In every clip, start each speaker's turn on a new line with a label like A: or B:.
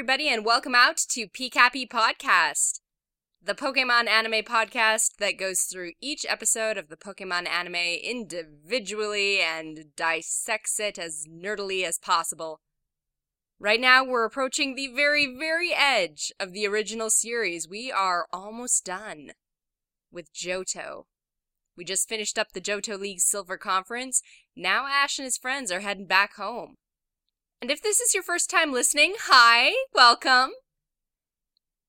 A: everybody, and welcome out to PCAPI Podcast, the Pokemon anime podcast that goes through each episode of the Pokemon anime individually and dissects it as nerdily as possible. Right now, we're approaching the very, very edge of the original series. We are almost done with Johto. We just finished up the Johto League Silver Conference. Now Ash and his friends are heading back home. And if this is your first time listening, hi, welcome.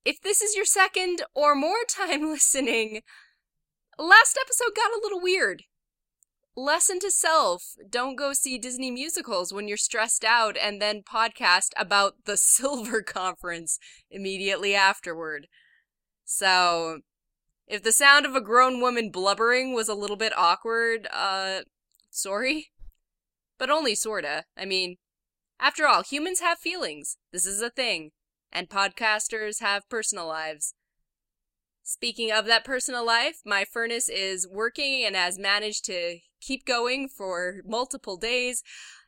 A: If this is your second or more time listening, last episode got a little weird. Lesson to self don't go see Disney musicals when you're stressed out and then podcast about the Silver Conference immediately afterward. So, if the sound of a grown woman blubbering was a little bit awkward, uh, sorry. But only sorta. I mean, after all, humans have feelings. This is a thing. And podcasters have personal lives. Speaking of that personal life, my furnace is working and has managed to keep going for multiple days,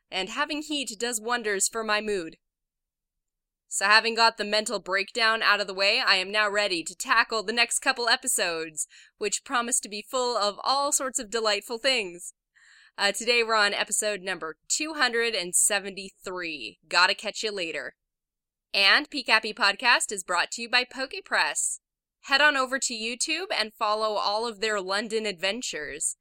A: and having heat does wonders for my mood. So, having got the mental breakdown out of the way, I am now ready to tackle the next couple episodes, which promise to be full of all sorts of delightful things. Uh, today we're on episode number 273. Gotta catch you later. And PCAPI Podcast is brought to you by PokePress. Head on over to YouTube and follow all of their London adventures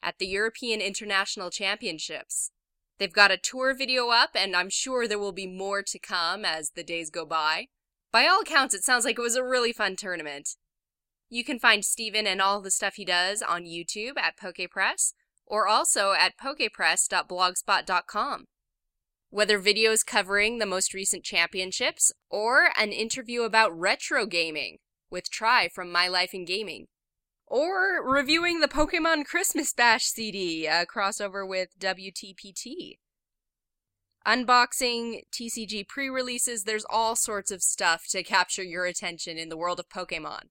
A: at the European International Championships. They've got a tour video up, and I'm sure there will be more to come as the days go by. By all accounts, it sounds like it was a really fun tournament. You can find Steven and all the stuff he does on YouTube at PokePress, or also at pokepress.blogspot.com. Whether videos covering the most recent championships, or an interview about retro gaming with Try from My Life in Gaming, or reviewing the Pokemon Christmas Bash CD, a crossover with WTPT. Unboxing, TCG pre releases, there's all sorts of stuff to capture your attention in the world of Pokemon.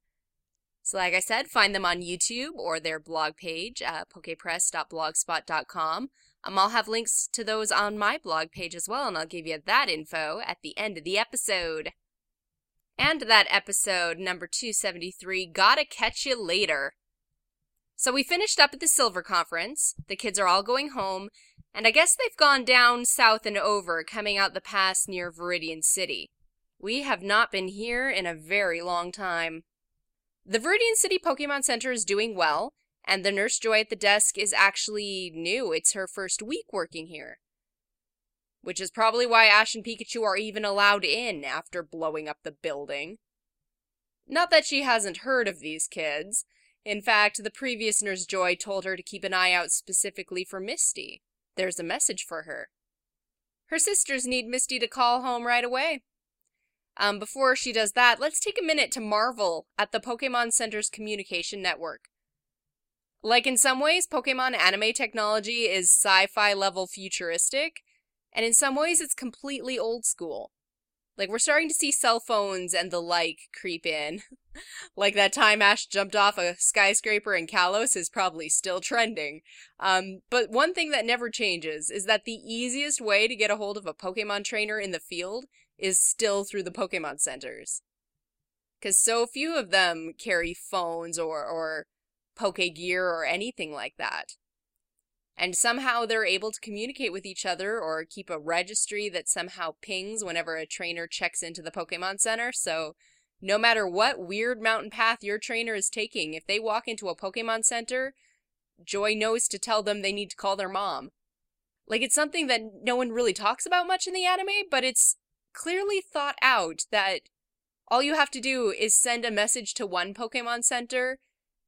A: So, like I said, find them on YouTube or their blog page at pokepress.blogspot.com. Um, I'll have links to those on my blog page as well, and I'll give you that info at the end of the episode. And that episode, number 273, Gotta Catch You Later. So we finished up at the Silver Conference. The kids are all going home, and I guess they've gone down south and over, coming out the pass near Viridian City. We have not been here in a very long time. The Viridian City Pokemon Center is doing well, and the nurse Joy at the desk is actually new. It's her first week working here. Which is probably why Ash and Pikachu are even allowed in after blowing up the building. Not that she hasn't heard of these kids. In fact, the previous nurse Joy told her to keep an eye out specifically for Misty. There's a message for her. Her sisters need Misty to call home right away. Um, before she does that, let's take a minute to marvel at the Pokemon Center's communication network. Like in some ways, Pokemon anime technology is sci fi level futuristic, and in some ways, it's completely old school. Like, we're starting to see cell phones and the like creep in. like that time Ash jumped off a skyscraper in Kalos is probably still trending. Um, but one thing that never changes is that the easiest way to get a hold of a Pokemon trainer in the field is still through the Pokemon centers. Because so few of them carry phones or, or Poke Gear or anything like that. And somehow they're able to communicate with each other or keep a registry that somehow pings whenever a trainer checks into the Pokemon Center. So no matter what weird mountain path your trainer is taking, if they walk into a Pokemon Center, Joy knows to tell them they need to call their mom. Like it's something that no one really talks about much in the anime, but it's clearly thought out that all you have to do is send a message to one Pokemon Center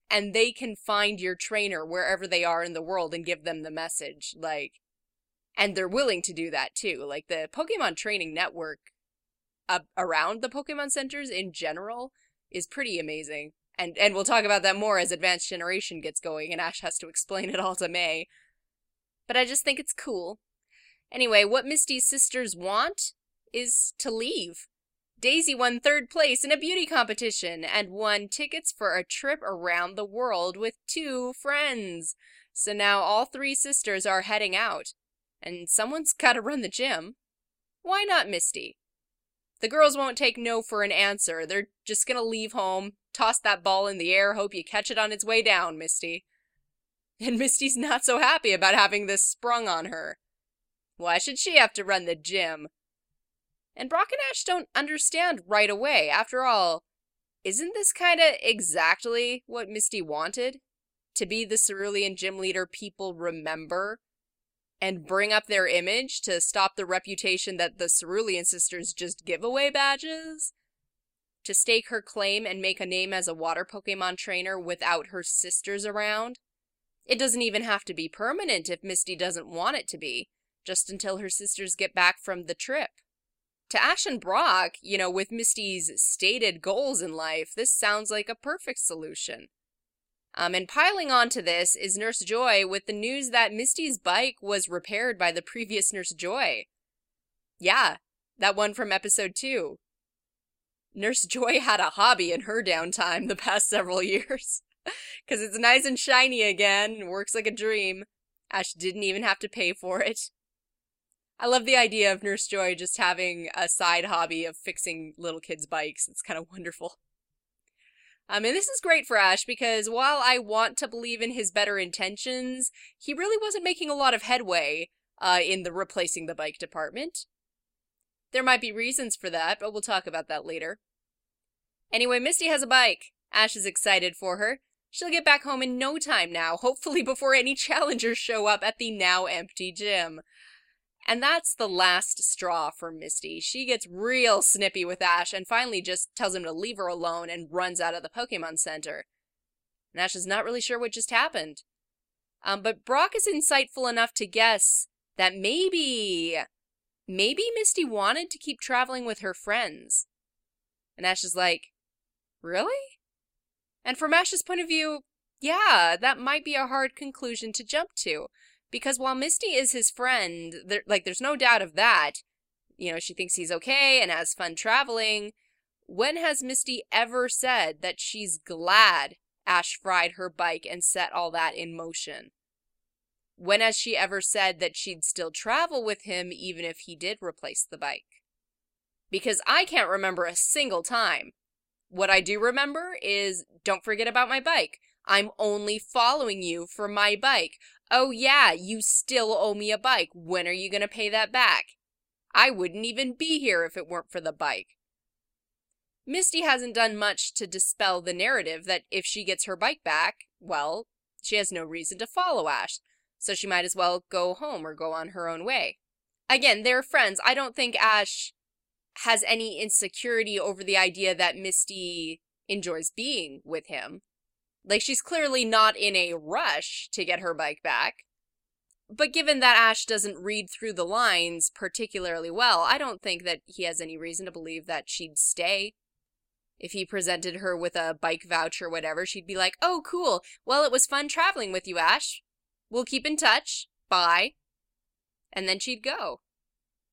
A: and they can find your trainer wherever they are in the world and give them the message. Like, and they're willing to do that too. Like the Pokemon training network uh, around the Pokemon centers in general is pretty amazing. And and we'll talk about that more as Advanced Generation gets going and Ash has to explain it all to May. But I just think it's cool. Anyway, what Misty's sisters want is to leave. Daisy won third place in a beauty competition and won tickets for a trip around the world with two friends. So now all three sisters are heading out. And someone's gotta run the gym. Why not Misty? The girls won't take no for an answer. They're just gonna leave home, toss that ball in the air, hope you catch it on its way down, Misty. And Misty's not so happy about having this sprung on her. Why should she have to run the gym? And Brock and Ash don't understand right away. After all, isn't this kind of exactly what Misty wanted? To be the cerulean gym leader people remember and bring up their image to stop the reputation that the Cerulean sisters just give away badges? To stake her claim and make a name as a water Pokemon trainer without her sisters around? It doesn't even have to be permanent if Misty doesn't want it to be, just until her sisters get back from the trip. To Ash and Brock, you know, with Misty's stated goals in life, this sounds like a perfect solution. Um, and piling on to this is Nurse Joy with the news that Misty's bike was repaired by the previous Nurse Joy. Yeah, that one from episode 2. Nurse Joy had a hobby in her downtime the past several years. Because it's nice and shiny again and works like a dream. Ash didn't even have to pay for it. I love the idea of Nurse Joy just having a side hobby of fixing little kids' bikes. It's kind of wonderful. Um, and this is great for Ash because while I want to believe in his better intentions, he really wasn't making a lot of headway uh, in the replacing the bike department. There might be reasons for that, but we'll talk about that later. Anyway, Misty has a bike. Ash is excited for her. She'll get back home in no time now, hopefully before any challengers show up at the now empty gym. And that's the last straw for Misty. She gets real snippy with Ash and finally just tells him to leave her alone and runs out of the Pokemon Center. And Ash is not really sure what just happened. Um, but Brock is insightful enough to guess that maybe, maybe Misty wanted to keep traveling with her friends. And Ash is like, really? And from Ash's point of view, yeah, that might be a hard conclusion to jump to. Because while Misty is his friend, there, like there's no doubt of that. You know, she thinks he's okay and has fun traveling. When has Misty ever said that she's glad Ash fried her bike and set all that in motion? When has she ever said that she'd still travel with him even if he did replace the bike? Because I can't remember a single time. What I do remember is don't forget about my bike. I'm only following you for my bike. Oh, yeah, you still owe me a bike. When are you going to pay that back? I wouldn't even be here if it weren't for the bike. Misty hasn't done much to dispel the narrative that if she gets her bike back, well, she has no reason to follow Ash, so she might as well go home or go on her own way. Again, they're friends. I don't think Ash has any insecurity over the idea that Misty enjoys being with him. Like, she's clearly not in a rush to get her bike back. But given that Ash doesn't read through the lines particularly well, I don't think that he has any reason to believe that she'd stay. If he presented her with a bike voucher or whatever, she'd be like, oh, cool. Well, it was fun traveling with you, Ash. We'll keep in touch. Bye. And then she'd go.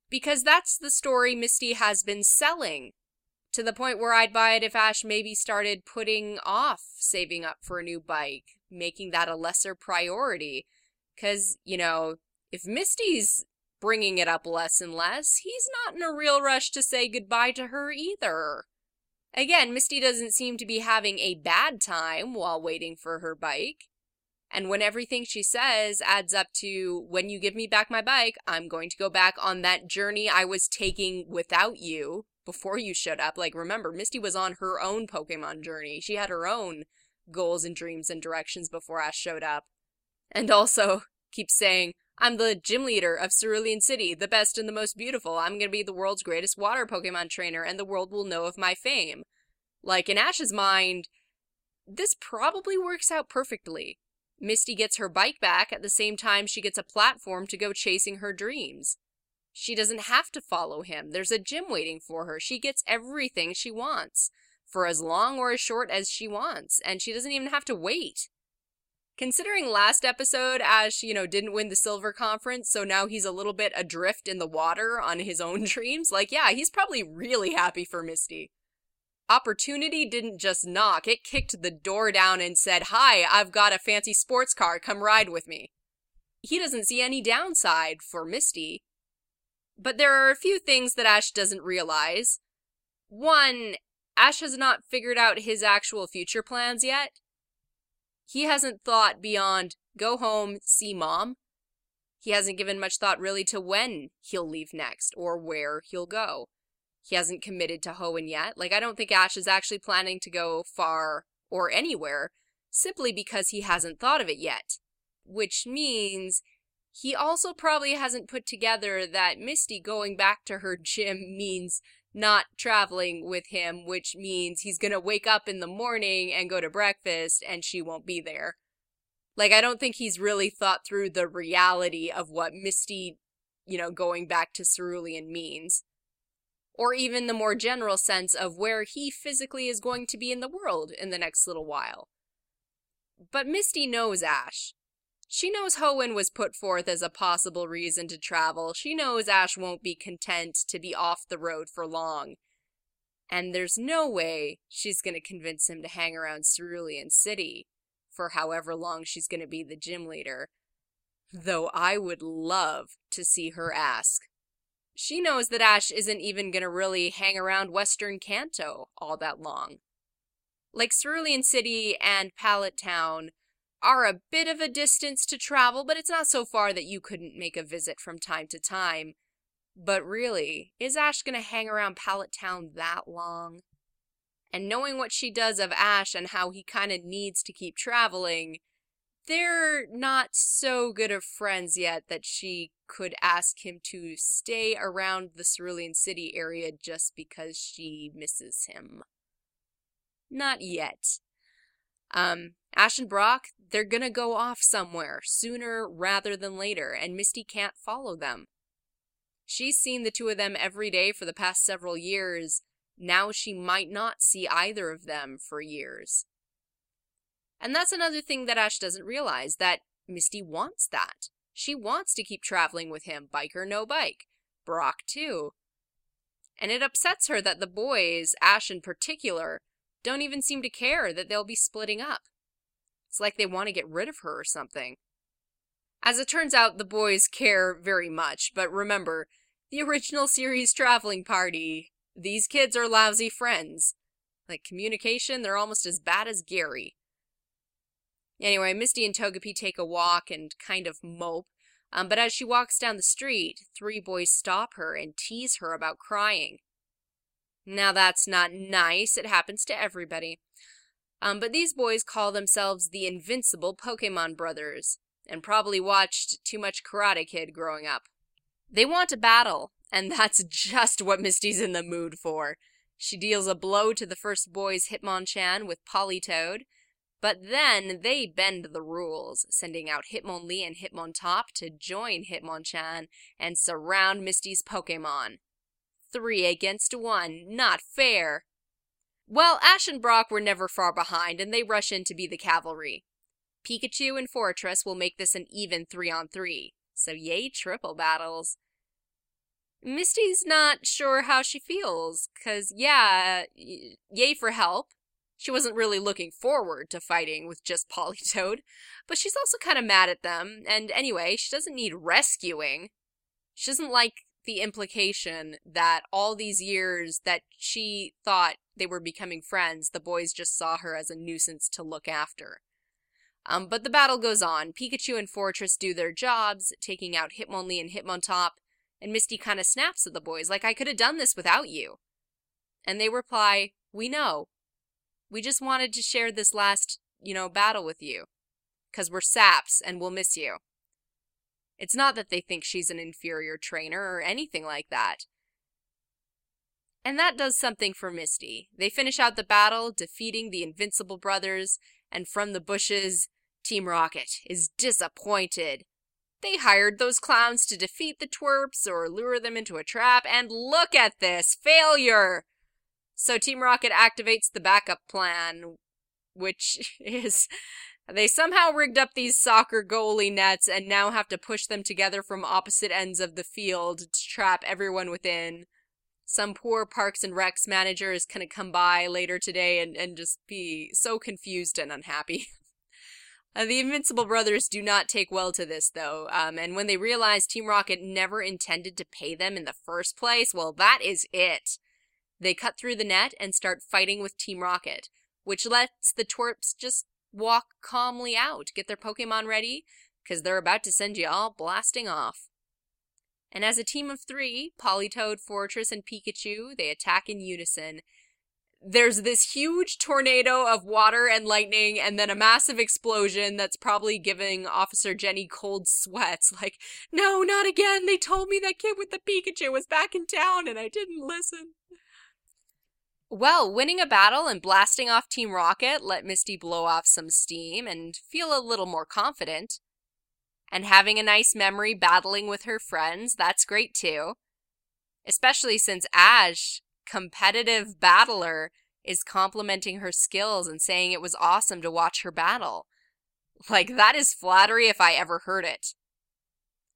A: Because that's the story Misty has been selling to the point where I'd buy it if Ash maybe started putting off saving up for a new bike, making that a lesser priority. Because, you know, if Misty's bringing it up less and less, he's not in a real rush to say goodbye to her either. Again, Misty doesn't seem to be having a bad time while waiting for her bike. And when everything she says adds up to, when you give me back my bike, I'm going to go back on that journey I was taking without you before you showed up. Like, remember, Misty was on her own Pokemon journey. She had her own goals and dreams and directions before Ash showed up. And also keeps saying, I'm the gym leader of Cerulean City, the best and the most beautiful. I'm gonna be the world's greatest water Pokemon trainer, and the world will know of my fame. Like, in Ash's mind, this probably works out perfectly. Misty gets her bike back at the same time she gets a platform to go chasing her dreams. She doesn't have to follow him. There's a gym waiting for her. She gets everything she wants for as long or as short as she wants, and she doesn't even have to wait. Considering last episode, Ash, you know, didn't win the silver conference, so now he's a little bit adrift in the water on his own dreams, like, yeah, he's probably really happy for Misty. Opportunity didn't just knock, it kicked the door down and said, Hi, I've got a fancy sports car, come ride with me. He doesn't see any downside for Misty. But there are a few things that Ash doesn't realize. One, Ash has not figured out his actual future plans yet. He hasn't thought beyond go home, see mom. He hasn't given much thought really to when he'll leave next or where he'll go. He hasn't committed to Hoenn yet. Like, I don't think Ash is actually planning to go far or anywhere simply because he hasn't thought of it yet. Which means he also probably hasn't put together that Misty going back to her gym means not traveling with him, which means he's gonna wake up in the morning and go to breakfast and she won't be there. Like, I don't think he's really thought through the reality of what Misty, you know, going back to Cerulean means. Or even the more general sense of where he physically is going to be in the world in the next little while. But Misty knows Ash. She knows Hoenn was put forth as a possible reason to travel. She knows Ash won't be content to be off the road for long. And there's no way she's going to convince him to hang around Cerulean City for however long she's going to be the gym leader. Though I would love to see her ask. She knows that Ash isn't even going to really hang around Western Kanto all that long. Like Cerulean City and Pallet Town are a bit of a distance to travel, but it's not so far that you couldn't make a visit from time to time. But really, is Ash going to hang around Pallet Town that long? And knowing what she does of Ash and how he kind of needs to keep traveling, they're not so good of friends yet that she could ask him to stay around the Cerulean City area just because she misses him. Not yet. Um, Ash and Brock, they're gonna go off somewhere sooner rather than later, and Misty can't follow them. She's seen the two of them every day for the past several years. Now she might not see either of them for years. And that's another thing that Ash doesn't realize that Misty wants that. She wants to keep traveling with him, bike or no bike. Brock, too. And it upsets her that the boys, Ash in particular, don't even seem to care that they'll be splitting up. It's like they want to get rid of her or something. As it turns out, the boys care very much, but remember, the original series traveling party, these kids are lousy friends. Like communication, they're almost as bad as Gary. Anyway, Misty and Togepi take a walk and kind of mope, um, but as she walks down the street, three boys stop her and tease her about crying. Now that's not nice. It happens to everybody. Um, but these boys call themselves the Invincible Pokemon Brothers, and probably watched too much Karate Kid growing up. They want a battle, and that's just what Misty's in the mood for. She deals a blow to the first boy's Hitmonchan with Politoed, but then they bend the rules, sending out Hitmonlee and Hitmontop to join Hitmonchan and surround Misty's Pokemon. Three against one. Not fair. Well, Ash and Brock were never far behind, and they rush in to be the cavalry. Pikachu and Forretress will make this an even three on three. So yay triple battles. Misty's not sure how she feels, cause yeah, yay for help. She wasn't really looking forward to fighting with just Politoed, but she's also kind of mad at them, and anyway, she doesn't need rescuing. She doesn't like the implication that all these years that she thought they were becoming friends, the boys just saw her as a nuisance to look after. Um, but the battle goes on. Pikachu and Forretress do their jobs, taking out Hitmonlee and Hitmontop, and Misty kind of snaps at the boys, like, I could have done this without you. And they reply, We know. We just wanted to share this last, you know, battle with you. Because we're saps and we'll miss you. It's not that they think she's an inferior trainer or anything like that. And that does something for Misty. They finish out the battle, defeating the Invincible Brothers, and from the bushes, Team Rocket is disappointed. They hired those clowns to defeat the twerps or lure them into a trap, and look at this failure! So Team Rocket activates the backup plan, which is they somehow rigged up these soccer goalie nets and now have to push them together from opposite ends of the field to trap everyone within. Some poor Parks and Recs manager is going to come by later today and, and just be so confused and unhappy. Uh, the Invincible Brothers do not take well to this, though, um, and when they realize Team Rocket never intended to pay them in the first place, well, that is it. They cut through the net and start fighting with Team Rocket, which lets the twerps just walk calmly out, get their Pokemon ready, because they're about to send you all blasting off. And as a team of three, Politoed, Forretress, and Pikachu, they attack in unison. There's this huge tornado of water and lightning, and then a massive explosion that's probably giving Officer Jenny cold sweats. Like, no, not again. They told me that kid with the Pikachu was back in town, and I didn't listen. Well, winning a battle and blasting off Team Rocket let Misty blow off some steam and feel a little more confident. And having a nice memory battling with her friends, that's great too. Especially since Ash, competitive battler, is complimenting her skills and saying it was awesome to watch her battle. Like, that is flattery if I ever heard it.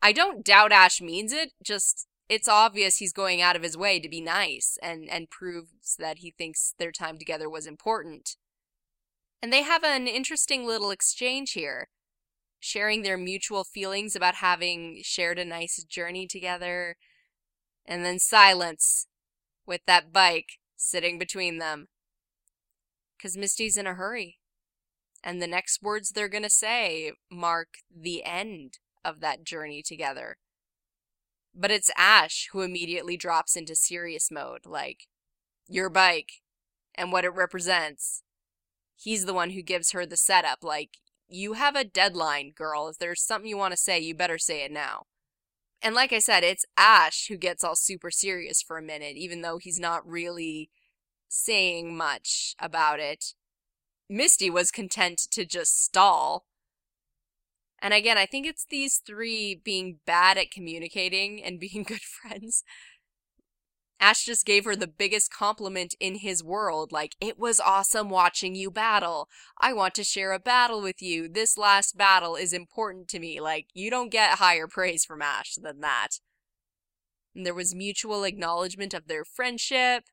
A: I don't doubt Ash means it, just it's obvious he's going out of his way to be nice and, and proves that he thinks their time together was important. And they have an interesting little exchange here, sharing their mutual feelings about having shared a nice journey together, and then silence with that bike sitting between them. Because Misty's in a hurry. And the next words they're going to say mark the end of that journey together. But it's Ash who immediately drops into serious mode, like, your bike and what it represents. He's the one who gives her the setup, like, you have a deadline, girl. If there's something you want to say, you better say it now. And like I said, it's Ash who gets all super serious for a minute, even though he's not really saying much about it. Misty was content to just stall. And again, I think it's these three being bad at communicating and being good friends. Ash just gave her the biggest compliment in his world. Like, it was awesome watching you battle. I want to share a battle with you. This last battle is important to me. Like, you don't get higher praise from Ash than that. And there was mutual acknowledgement of their friendship.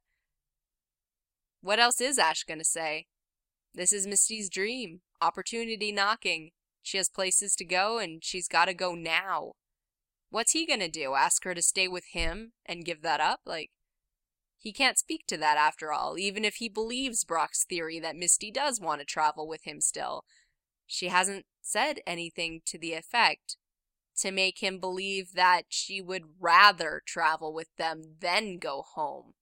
A: What else is Ash gonna say? This is Misty's dream. Opportunity knocking. She has places to go and she's got to go now. What's he going to do? Ask her to stay with him and give that up? Like, he can't speak to that after all, even if he believes Brock's theory that Misty does want to travel with him still. She hasn't said anything to the effect to make him believe that she would rather travel with them than go home.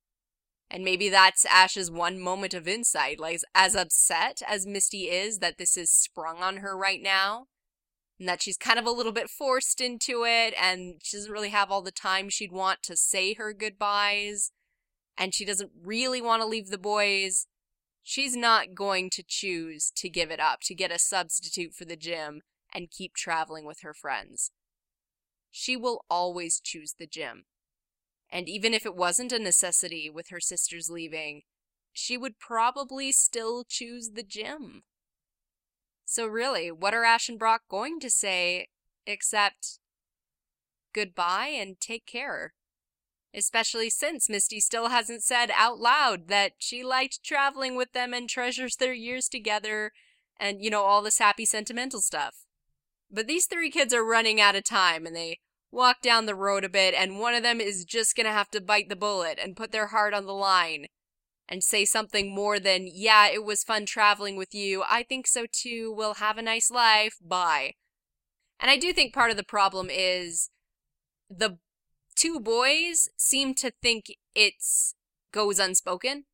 A: And maybe that's Ash's one moment of insight. Like, as upset as Misty is that this is sprung on her right now, and that she's kind of a little bit forced into it, and she doesn't really have all the time she'd want to say her goodbyes, and she doesn't really want to leave the boys, she's not going to choose to give it up, to get a substitute for the gym, and keep traveling with her friends. She will always choose the gym. And even if it wasn't a necessity with her sisters leaving, she would probably still choose the gym. So, really, what are Ash and Brock going to say except goodbye and take care? Especially since Misty still hasn't said out loud that she liked traveling with them and treasures their years together and, you know, all this happy sentimental stuff. But these three kids are running out of time and they walk down the road a bit, and one of them is just gonna have to bite the bullet and put their heart on the line and say something more than, yeah, it was fun traveling with you. I think so too. We'll have a nice life. Bye. And I do think part of the problem is the two boys seem to think it's goes unspoken.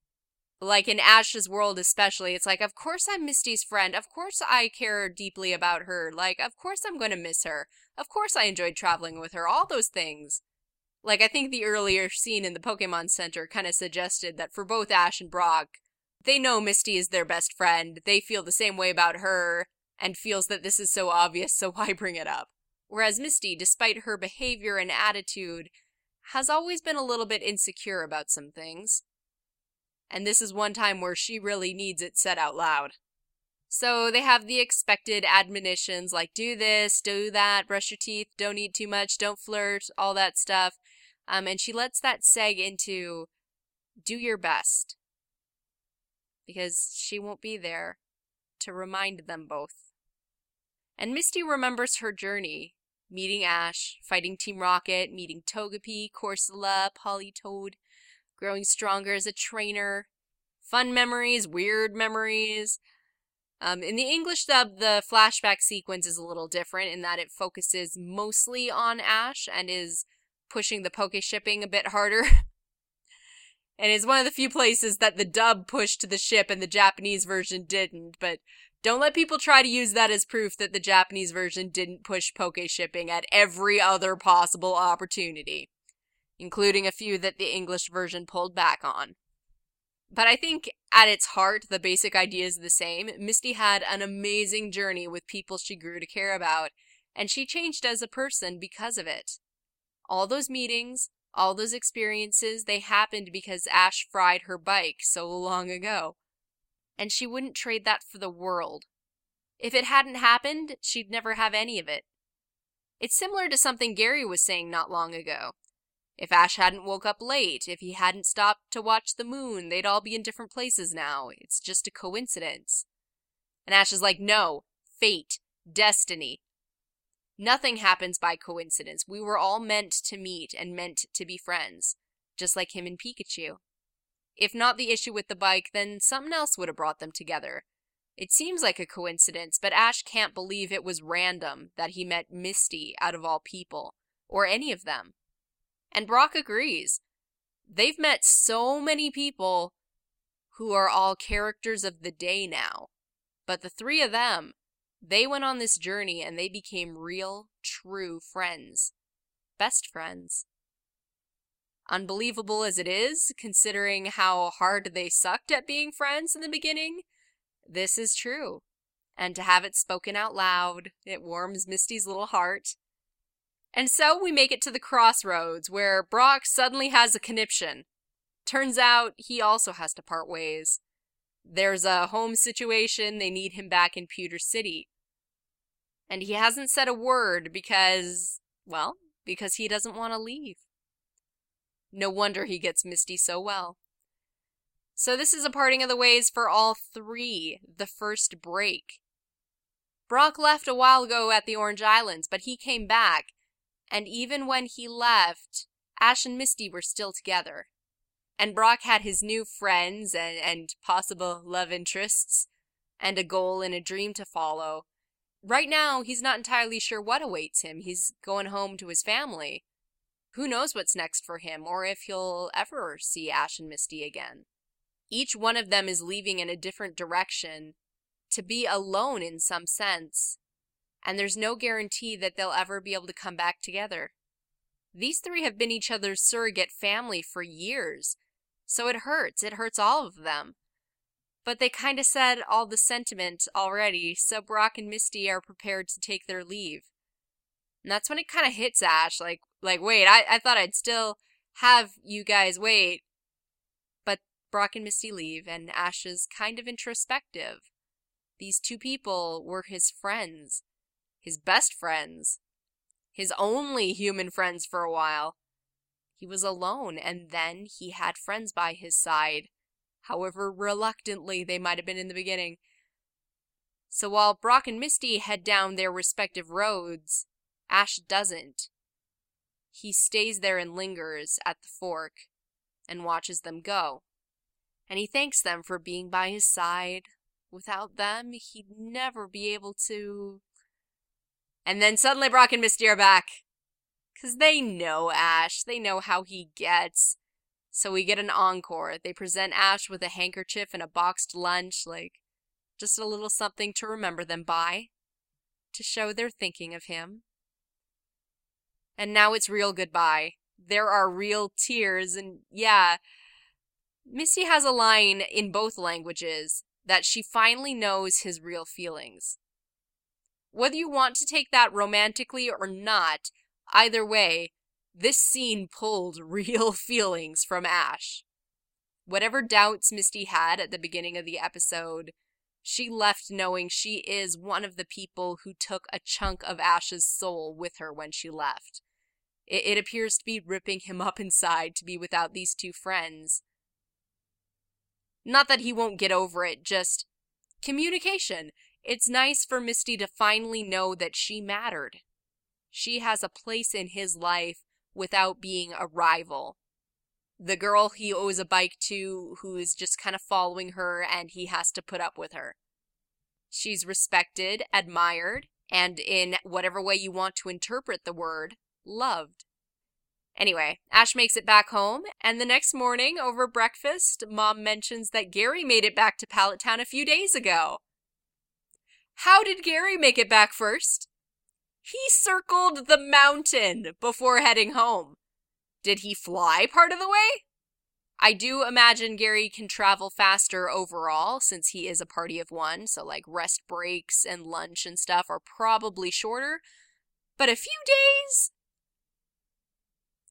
A: Like in Ash's world, especially, it's like, of course I'm Misty's friend. Of course I care deeply about her. Like, of course I'm going to miss her. Of course I enjoyed traveling with her. All those things. Like, I think the earlier scene in the Pokemon Center kind of suggested that for both Ash and Brock, they know Misty is their best friend. They feel the same way about her and feels that this is so obvious, so why bring it up? Whereas Misty, despite her behavior and attitude, has always been a little bit insecure about some things. And this is one time where she really needs it said out loud. So they have the expected admonitions like do this, do that, brush your teeth, don't eat too much, don't flirt, all that stuff. Um, and she lets that seg into do your best. Because she won't be there to remind them both. And Misty remembers her journey meeting Ash, fighting Team Rocket, meeting Togepi, Corsola, Politoed, growing stronger as a trainer. Fun memories, weird memories. Um, in the English dub, the flashback sequence is a little different in that it focuses mostly on Ash and is pushing the poke shipping a bit harder. and is one of the few places that the dub pushed the ship and the Japanese version didn't, but don't let people try to use that as proof that the Japanese version didn't push poke shipping at every other possible opportunity, including a few that the English version pulled back on. But I think at its heart, the basic idea is the same. Misty had an amazing journey with people she grew to care about, and she changed as a person because of it. All those meetings, all those experiences, they happened because Ash fried her bike so long ago and she wouldn't trade that for the world. If it hadn't happened, she'd never have any of it. It's similar to something Gary was saying not long ago. If Ash hadn't woke up late, if he hadn't stopped to watch the moon, they'd all be in different places now. It's just a coincidence. And Ash is like, no, fate, destiny. Nothing happens by coincidence. We were all meant to meet and meant to be friends, just like him and Pikachu. If not the issue with the bike, then something else would have brought them together. It seems like a coincidence, but Ash can't believe it was random that he met Misty out of all people, or any of them. And Brock agrees. They've met so many people who are all characters of the day now. But the three of them, they went on this journey and they became real, true friends. Best friends unbelievable as it is, considering how hard they sucked at being friends in the beginning, this is true. And to have it spoken out loud, it warms Misty's little heart. And so we make it to the crossroads where Brock suddenly has a conniption. Turns out he also has to part ways. There's a home situation, they need him back in Pewter City. And he hasn't said a word because, well, because he doesn't want to leave. No wonder he gets Misty so well. So this is a parting of the ways for all three, the first break. Brock left a while ago at the Orange Islands, but he came back, and even when he left, Ash and Misty were still together. And Brock had his new friends and, and possible love interests, and a goal and a dream to follow. Right now, he's not entirely sure what awaits him. He's going home to his family who knows what's next for him or if he'll ever see Ash and Misty again. Each one of them is leaving in a different direction to be alone in some sense, and there's no guarantee that they'll ever be able to come back together. These three have been each other's surrogate family for years, so it hurts. It hurts all of them. But they kind of said all the sentiment already, so Brock and Misty are prepared to take their leave. And that's when it kind of hits Ash, like, like, wait, I, I thought I'd still have you guys wait. But Brock and Misty leave, and Ash is kind of introspective. These two people were his friends, his best friends, his only human friends for a while. He was alone, and then he had friends by his side, however reluctantly they might have been in the beginning. So while Brock and Misty head down their respective roads, Ash doesn't. He stays there and lingers at the fork and watches them go. And he thanks them for being by his side. Without them, he'd never be able to. And then suddenly Brock and Misty are back. Because they know Ash. They know how he gets. So we get an encore. They present Ash with a handkerchief and a boxed lunch, like just a little something to remember them by, to show they're thinking of him. And now it's real goodbye. There are real tears, and yeah, Misty has a line in both languages that she finally knows his real feelings. Whether you want to take that romantically or not, either way, this scene pulled real feelings from Ash. Whatever doubts Misty had at the beginning of the episode, she left knowing she is one of the people who took a chunk of Ash's soul with her when she left. It, it appears to be ripping him up inside to be without these two friends. Not that he won't get over it, just communication. It's nice for Misty to finally know that she mattered. She has a place in his life without being a rival. The girl he owes a bike to who is just kind of following her and he has to put up with her. She's respected, admired, and in whatever way you want to interpret the word, loved. Anyway, Ash makes it back home, and the next morning over breakfast, Mom mentions that Gary made it back to Pallet Town a few days ago. How did Gary make it back first? He circled the mountain before heading home. Did he fly part of the way? I do imagine Gary can travel faster overall since he is a party of one, so like rest breaks and lunch and stuff are probably shorter. But a few days?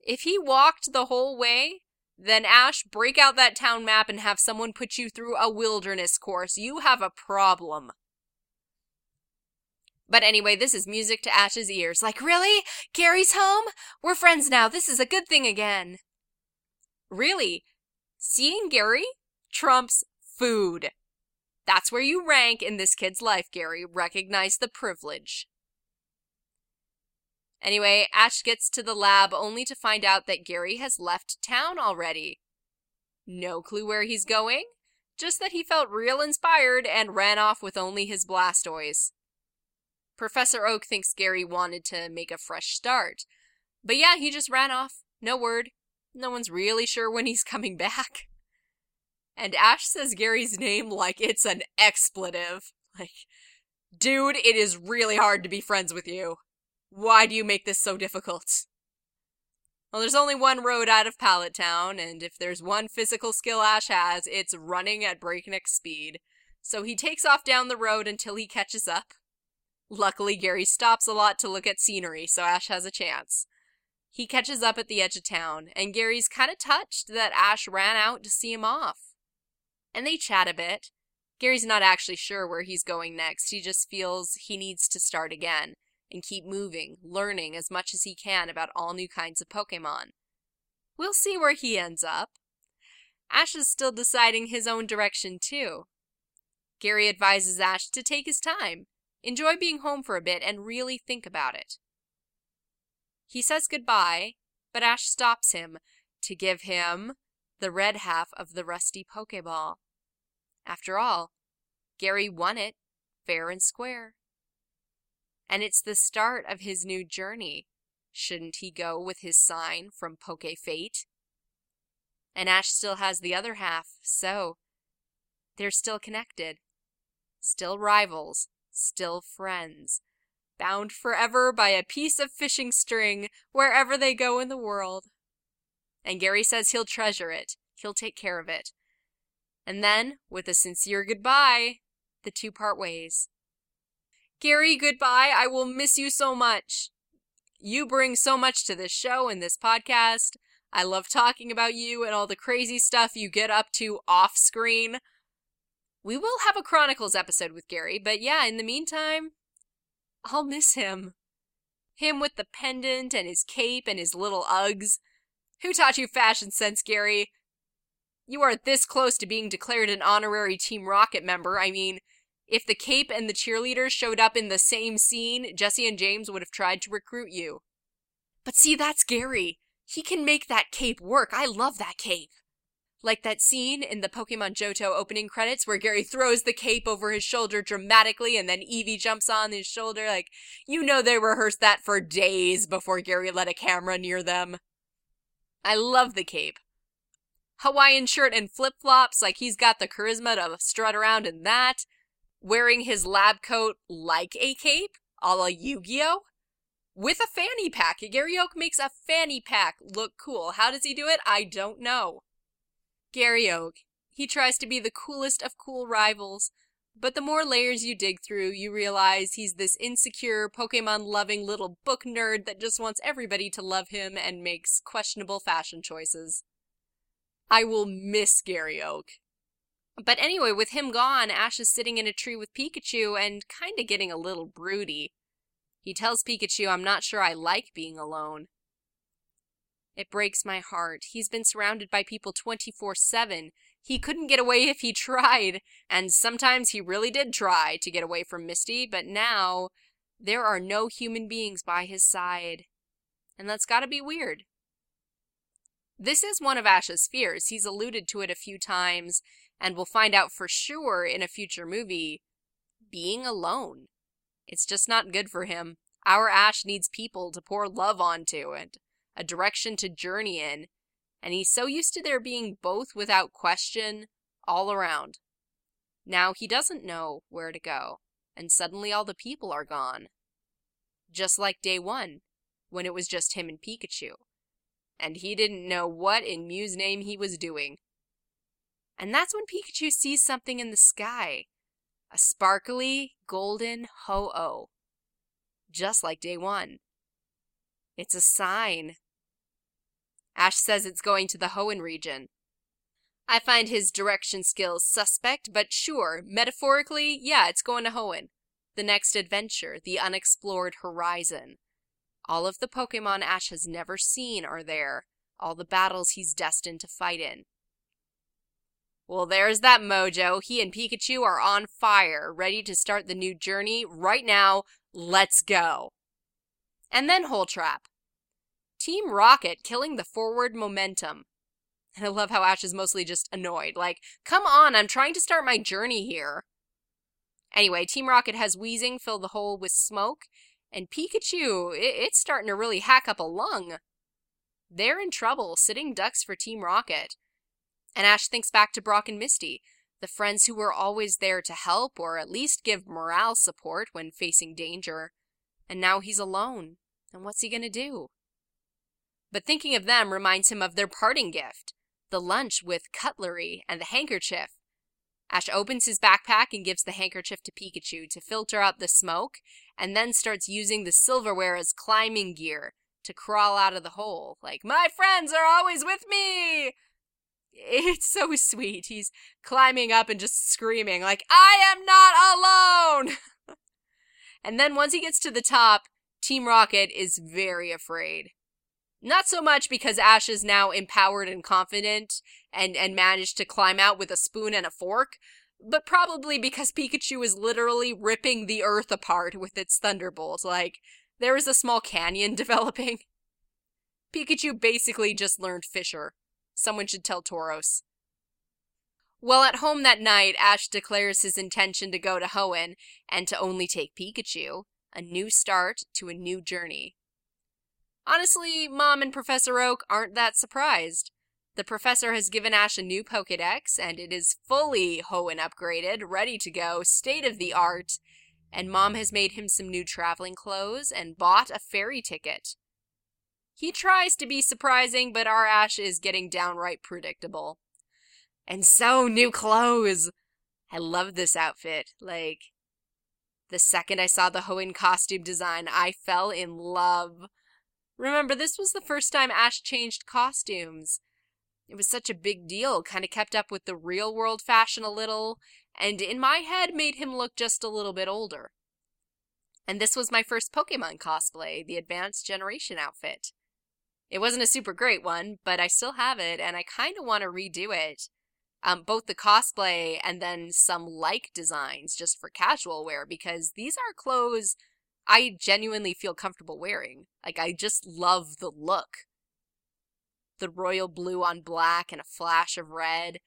A: If he walked the whole way, then Ash, break out that town map and have someone put you through a wilderness course. You have a problem. But anyway, this is music to Ash's ears. Like, really? Gary's home? We're friends now. This is a good thing again. Really? Seeing Gary trumps food. That's where you rank in this kid's life, Gary. Recognize the privilege. Anyway, Ash gets to the lab only to find out that Gary has left town already. No clue where he's going, just that he felt real inspired and ran off with only his Blastoise. Professor Oak thinks Gary wanted to make a fresh start. But yeah, he just ran off. No word. No one's really sure when he's coming back. And Ash says Gary's name like it's an expletive. Like, dude, it is really hard to be friends with you. Why do you make this so difficult? Well, there's only one road out of Pallet Town, and if there's one physical skill Ash has, it's running at breakneck speed. So he takes off down the road until he catches up. Luckily, Gary stops a lot to look at scenery, so Ash has a chance. He catches up at the edge of town, and Gary's kind of touched that Ash ran out to see him off. And they chat a bit. Gary's not actually sure where he's going next, he just feels he needs to start again and keep moving, learning as much as he can about all new kinds of Pokemon. We'll see where he ends up. Ash is still deciding his own direction, too. Gary advises Ash to take his time, enjoy being home for a bit, and really think about it. He says goodbye, but Ash stops him to give him the red half of the rusty Pokeball. After all, Gary won it fair and square and it's the start of his new journey. Shouldn't he go with his sign from Poke Fate? And Ash still has the other half, so they're still connected, still rivals, still friends, bound forever by a piece of fishing string wherever they go in the world. And Gary says he'll treasure it, he'll take care of it. And then, with a sincere goodbye, the two part ways. Gary, goodbye. I will miss you so much. You bring so much to this show and this podcast. I love talking about you and all the crazy stuff you get up to off screen. We will have a Chronicles episode with Gary, but yeah, in the meantime, I'll miss him. Him with the pendant and his cape and his little Uggs. Who taught you fashion sense, Gary? You are this close to being declared an honorary Team Rocket member. I mean, if the cape and the cheerleaders showed up in the same scene, Jessie and James would have tried to recruit you. But see, that's Gary. He can make that cape work. I love that cape. Like that scene in the Pokemon Johto opening credits where Gary throws the cape over his shoulder dramatically and then Eevee jumps on his shoulder. Like, you know they rehearsed that for days before Gary let a camera near them. I love the cape. Hawaiian shirt and flip flops, like he's got the charisma to strut around in that. Wearing his lab coat like a cape, a la Yu Gi Oh! With a fanny pack. Gary Oak makes a fanny pack look cool. How does he do it? I don't know. Gary Oak. He tries to be the coolest of cool rivals, but the more layers you dig through, you realize he's this insecure, Pokemon loving little book nerd that just wants everybody to love him and makes questionable fashion choices. I will miss Gary Oak. But anyway, with him gone, Ash is sitting in a tree with Pikachu and kinda getting a little broody. He tells Pikachu, I'm not sure I like being alone. It breaks my heart. He's been surrounded by people 24 7. He couldn't get away if he tried, and sometimes he really did try to get away from Misty, but now there are no human beings by his side. And that's gotta be weird. This is one of Ash's fears. He's alluded to it a few times, and we'll find out for sure in a future movie being alone. It's just not good for him. Our Ash needs people to pour love onto and a direction to journey in, and he's so used to there being both without question all around. Now he doesn't know where to go, and suddenly all the people are gone. Just like day one, when it was just him and Pikachu. And he didn't know what in Mew's name he was doing. And that's when Pikachu sees something in the sky a sparkly golden ho oh. Just like day one. It's a sign. Ash says it's going to the Hoenn region. I find his direction skills suspect, but sure, metaphorically, yeah, it's going to Hoenn. The next adventure, the unexplored horizon. All of the Pokemon Ash has never seen are there, all the battles he's destined to fight in. Well, there's that mojo. He and Pikachu are on fire, ready to start the new journey. Right now, let's go. And then Hole Trap. Team Rocket killing the forward momentum. And I love how Ash is mostly just annoyed. Like, come on, I'm trying to start my journey here. Anyway, Team Rocket has Weezing fill the hole with smoke, and Pikachu, it, it's starting to really hack up a lung. They're in trouble, sitting ducks for Team Rocket. And Ash thinks back to Brock and Misty, the friends who were always there to help or at least give morale support when facing danger. And now he's alone. And what's he going to do? But thinking of them reminds him of their parting gift the lunch with cutlery and the handkerchief. Ash opens his backpack and gives the handkerchief to Pikachu to filter out the smoke, and then starts using the silverware as climbing gear to crawl out of the hole. Like, my friends are always with me! It's so sweet. He's climbing up and just screaming, like, I am not alone! and then once he gets to the top, Team Rocket is very afraid. Not so much because Ash is now empowered and confident and, and managed to climb out with a spoon and a fork, but probably because Pikachu is literally ripping the earth apart with its thunderbolt. Like, there is a small canyon developing. Pikachu basically just learned Fissure. Someone should tell Tauros. Well, at home that night, Ash declares his intention to go to Hoenn and to only take Pikachu, a new start to a new journey. Honestly, Mom and Professor Oak aren't that surprised. The professor has given Ash a new Pokedex, and it is fully Hoenn upgraded, ready to go, state of the art, and Mom has made him some new traveling clothes and bought a ferry ticket. He tries to be surprising, but our Ash is getting downright predictable. And so, new clothes! I love this outfit. Like, the second I saw the Hoenn costume design, I fell in love. Remember, this was the first time Ash changed costumes. It was such a big deal, kind of kept up with the real world fashion a little, and in my head made him look just a little bit older. And this was my first Pokemon cosplay, the Advanced Generation outfit. It wasn't a super great one, but I still have it and I kind of want to redo it. Um, both the cosplay and then some like designs just for casual wear because these are clothes I genuinely feel comfortable wearing. Like, I just love the look. The royal blue on black and a flash of red.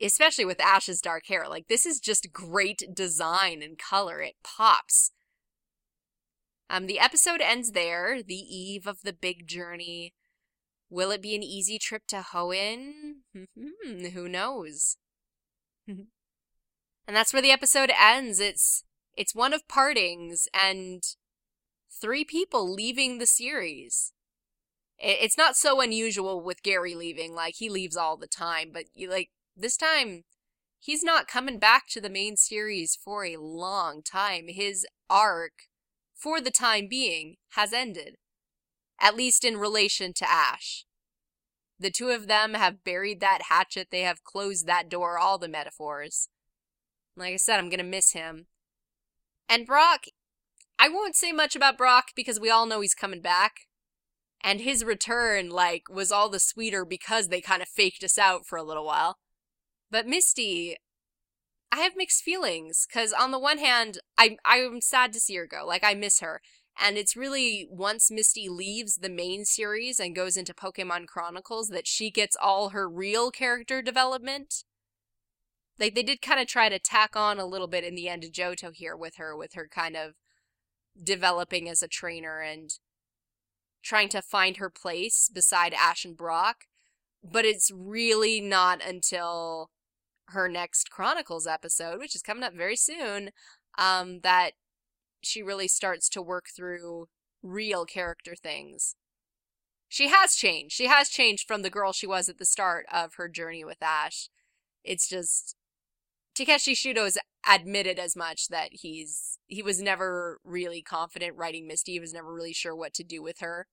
A: Especially with Ash's dark hair. Like, this is just great design and color. It pops. Um, the episode ends there, the eve of the big journey. Will it be an easy trip to Hoenn? Who knows? and that's where the episode ends. It's it's one of partings and three people leaving the series. It's not so unusual with Gary leaving, like he leaves all the time, but you like this time he's not coming back to the main series for a long time. His arc, for the time being, has ended. At least in relation to Ash. The two of them have buried that hatchet, they have closed that door, all the metaphors. Like I said, I'm gonna miss him. And Brock, I won't say much about Brock because we all know he's coming back. And his return, like, was all the sweeter because they kind of faked us out for a little while. But Misty, I have mixed feelings because on the one hand, I I'm sad to see her go. Like I miss her, and it's really once Misty leaves the main series and goes into Pokemon Chronicles that she gets all her real character development. Like they did kind of try to tack on a little bit in the end of Johto here with her, with her kind of developing as a trainer and trying to find her place beside Ash and Brock. But it's really not until her next Chronicles episode, which is coming up very soon, um, that she really starts to work through real character things. She has changed. She has changed from the girl she was at the start of her journey with Ash. It's just Takeshi Shudo has admitted as much that he's he was never really confident writing Misty. He was never really sure what to do with her.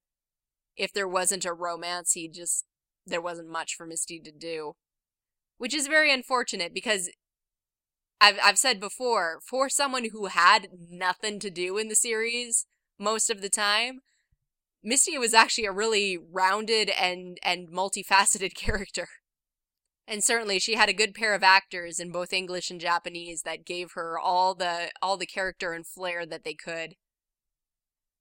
A: If there wasn't a romance, he just there wasn't much for Misty to do which is very unfortunate because I've I've said before, for someone who had nothing to do in the series most of the time, Misty was actually a really rounded and and multifaceted character. And certainly she had a good pair of actors in both English and Japanese that gave her all the all the character and flair that they could.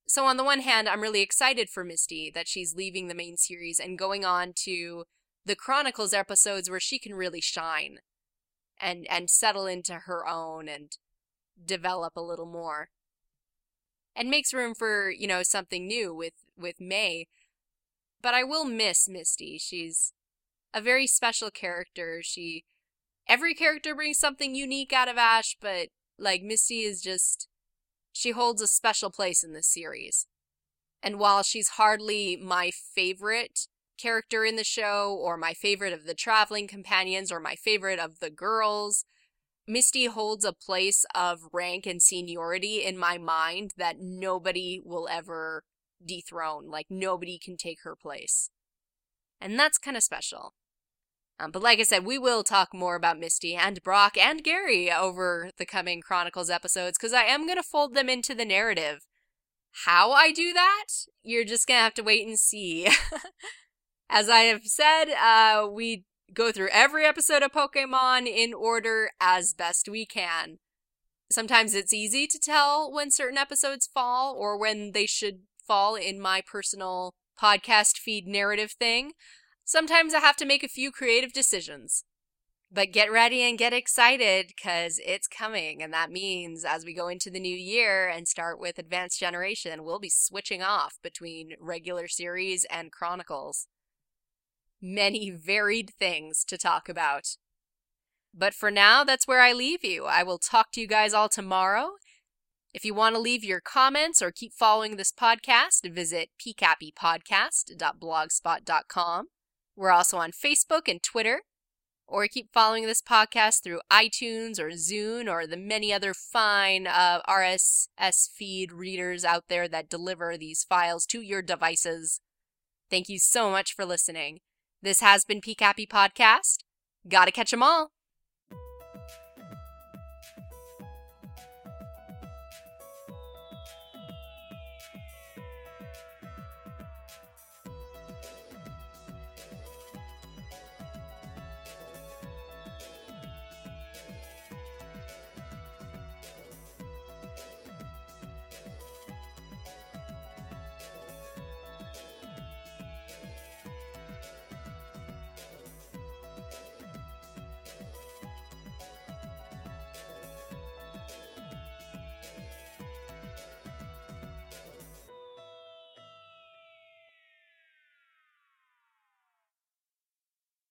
A: So on the one hand, I'm really excited for Misty that she's leaving the main series and going on to the Chronicles episodes where she can really shine and and settle into her own and develop a little more. And makes room for, you know, something new with with May. But I will miss Misty. She's a very special character. She every character brings something unique out of Ash, but like Misty is just she holds a special place in this series. And while she's hardly my favorite character in the show, or my favorite of the traveling companions, or my favorite of the girls. Misty holds a place of rank and seniority in my mind that nobody will ever dethrone. Like, nobody can take her place. And that's kind of special. Um, but like I said, we will talk more about Misty and Brock and Gary over the coming Chronicles episodes because I am going to fold them into the narrative. How I do that, you're just going to have to wait and see. As I have said, uh, we go through every episode of Pokemon in order as best we can. Sometimes it's easy to tell when certain episodes fall or when they should fall in my personal podcast feed narrative thing. Sometimes I have to make a few creative decisions. But get ready and get excited because it's coming. And that means as we go into the new year and start with Advanced Generation, we'll be switching off between regular series and Chronicles many varied things to talk about. But for now, that's where I leave you. I will talk to you guys all tomorrow. If you want to leave your comments or keep following this podcast, visit pcappypodcast.blogspot.com. We're also on Facebook and Twitter. Or keep following this podcast through iTunes or Zune or the many other fine uh, RSS feed readers out there that deliver these files to your devices. Thank you so much for listening. This has been PCAPy Podcast. Gotta catch 'em all.